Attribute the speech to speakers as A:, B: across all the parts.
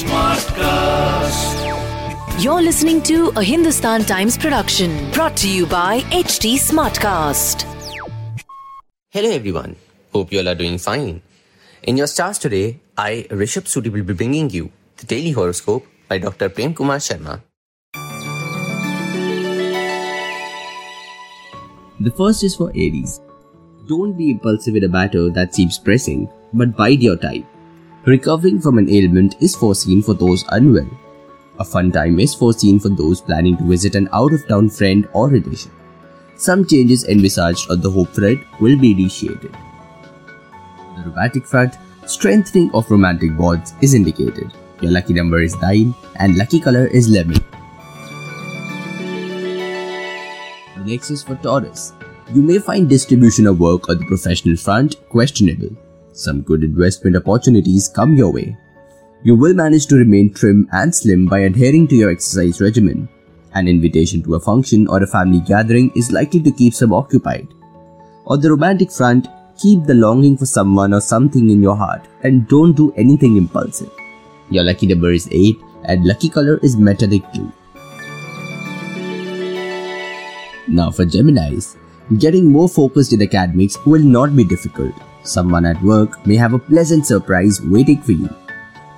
A: Smartcast.
B: You're listening to a Hindustan Times production brought to you by HT Smartcast.
C: Hello everyone. Hope you all are doing fine. In your stars today, I, Rishabh Suri, will be bringing you the daily horoscope by Dr. Prem Kumar Sharma. The first is for Aries. Don't be impulsive in a matter that seems pressing, but bide your time. Recovering from an ailment is foreseen for those unwell. A fun time is foreseen for those planning to visit an out of town friend or relation. Some changes envisaged on the hope front will be initiated. The romantic front, strengthening of romantic bonds is indicated. Your lucky number is 9 and lucky color is lemon. The next is for Taurus. You may find distribution of work on the professional front questionable. Some good investment opportunities come your way. You will manage to remain trim and slim by adhering to your exercise regimen. An invitation to a function or a family gathering is likely to keep some occupied. On the romantic front, keep the longing for someone or something in your heart and don't do anything impulsive. Your lucky number is 8 and lucky color is metallic blue. Now for Geminis, getting more focused in academics will not be difficult. Someone at work may have a pleasant surprise waiting for you.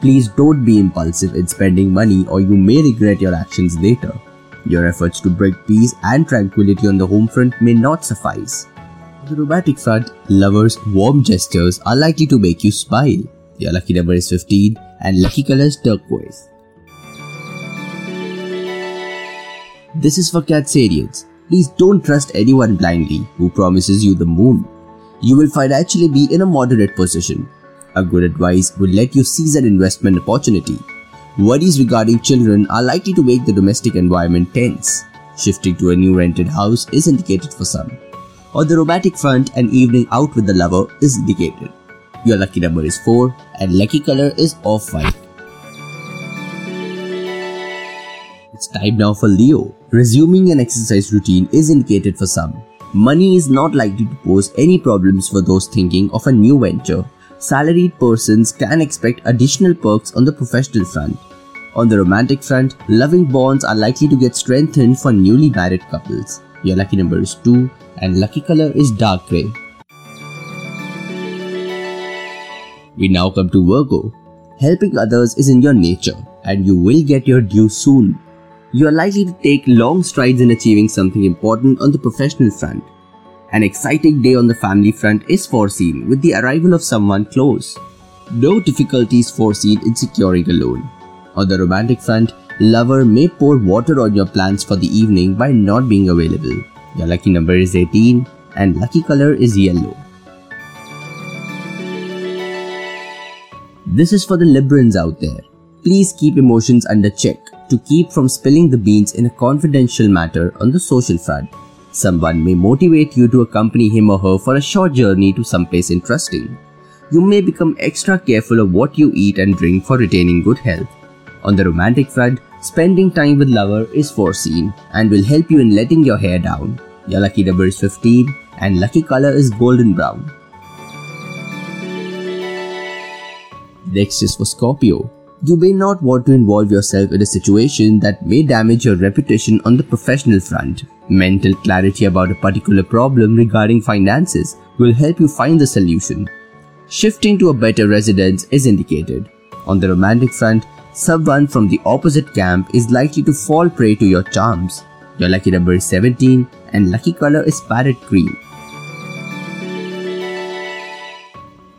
C: Please don't be impulsive in spending money or you may regret your actions later. Your efforts to bring peace and tranquility on the home front may not suffice. On the romantic front, lovers' warm gestures are likely to make you smile. Your lucky number is 15 and lucky color is turquoise. This is for Cancerians. Please don't trust anyone blindly who promises you the moon you will financially be in a moderate position. A good advice will let you seize an investment opportunity. Worries regarding children are likely to make the domestic environment tense. Shifting to a new rented house is indicated for some. On the romantic front, an evening out with the lover is indicated. Your lucky number is 4 and lucky color is off-white. It's time now for Leo. Resuming an exercise routine is indicated for some. Money is not likely to pose any problems for those thinking of a new venture. Salaried persons can expect additional perks on the professional front. On the romantic front, loving bonds are likely to get strengthened for newly married couples. Your lucky number is 2 and lucky color is dark grey. We now come to Virgo. Helping others is in your nature and you will get your due soon you are likely to take long strides in achieving something important on the professional front. An exciting day on the family front is foreseen with the arrival of someone close. No difficulties foreseen in securing a loan. On the romantic front, lover may pour water on your plans for the evening by not being available. Your lucky number is 18 and lucky color is yellow. This is for the Librans out there. Please keep emotions under check to keep from spilling the beans in a confidential matter on the social front. Someone may motivate you to accompany him or her for a short journey to some place interesting. You may become extra careful of what you eat and drink for retaining good health. On the romantic front, spending time with lover is foreseen and will help you in letting your hair down. Your lucky number is 15 and lucky color is golden brown. Next is for Scorpio. You may not want to involve yourself in a situation that may damage your reputation on the professional front. Mental clarity about a particular problem regarding finances will help you find the solution. Shifting to a better residence is indicated. On the romantic front, someone from the opposite camp is likely to fall prey to your charms. Your lucky number is 17 and lucky color is parrot green.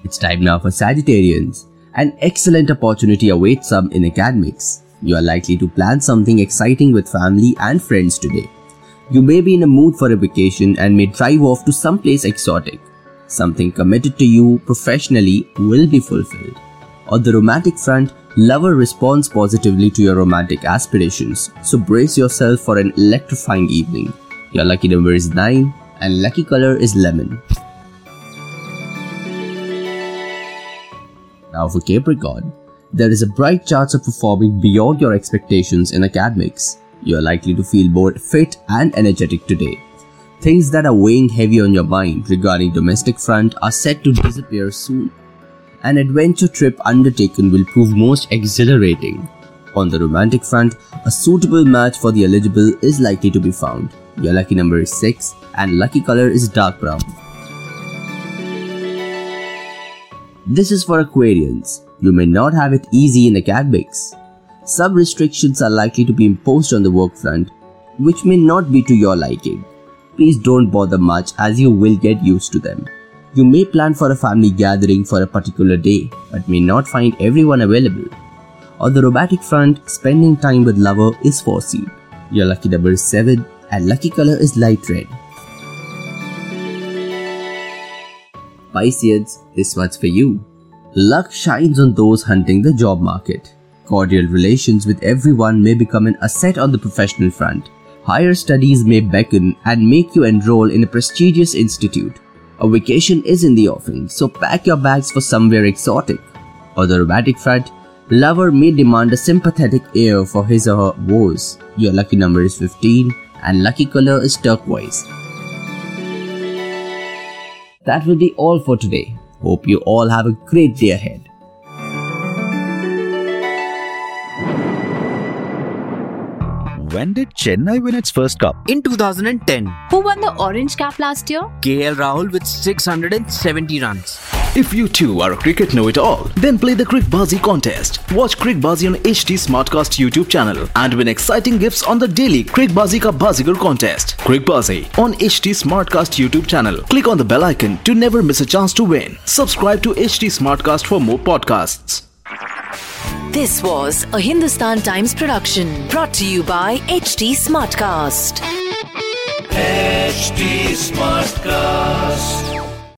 C: It's time now for Sagittarians. An excellent opportunity awaits some in academics. You are likely to plan something exciting with family and friends today. You may be in a mood for a vacation and may drive off to some place exotic. Something committed to you professionally will be fulfilled. On the romantic front, lover responds positively to your romantic aspirations, so brace yourself for an electrifying evening. Your lucky number is 9 and lucky color is lemon. Now for Capricorn, there is a bright chance of performing beyond your expectations in academics. You are likely to feel more fit and energetic today. Things that are weighing heavy on your mind regarding domestic front are set to disappear soon. an adventure trip undertaken will prove most exhilarating. On the romantic front, a suitable match for the eligible is likely to be found. Your lucky number is 6 and lucky color is dark brown. This is for Aquarians. You may not have it easy in academics. Some restrictions are likely to be imposed on the work front, which may not be to your liking. Please don't bother much as you will get used to them. You may plan for a family gathering for a particular day, but may not find everyone available. On the romantic front, spending time with lover is foreseen. Your lucky number is 7 and lucky color is light red. Pisceans, this one's for you. Luck shines on those hunting the job market. Cordial relations with everyone may become an asset on the professional front. Higher studies may beckon and make you enroll in a prestigious institute. A vacation is in the offing, so pack your bags for somewhere exotic. On the romantic front, lover may demand a sympathetic ear for his or her woes. Your lucky number is 15 and lucky color is turquoise. That will be all for today. Hope you all have a great day ahead.
D: When did Chennai win its first cup?
E: In 2010,
F: Who won the Orange Cap last year?
E: KL Rahul with 670 runs.
G: If you too are a cricket know-it-all, then play the Crickbazi contest. Watch Crickbazi on HT Smartcast YouTube channel and win exciting gifts on the daily Crickbazi Ka Bazigar contest. Crickbazi on HT Smartcast YouTube channel. Click on the bell icon to never miss a chance to win. Subscribe to HT Smartcast for more podcasts.
B: This was a Hindustan Times production brought to you by HT Smartcast.
A: HT Smartcast.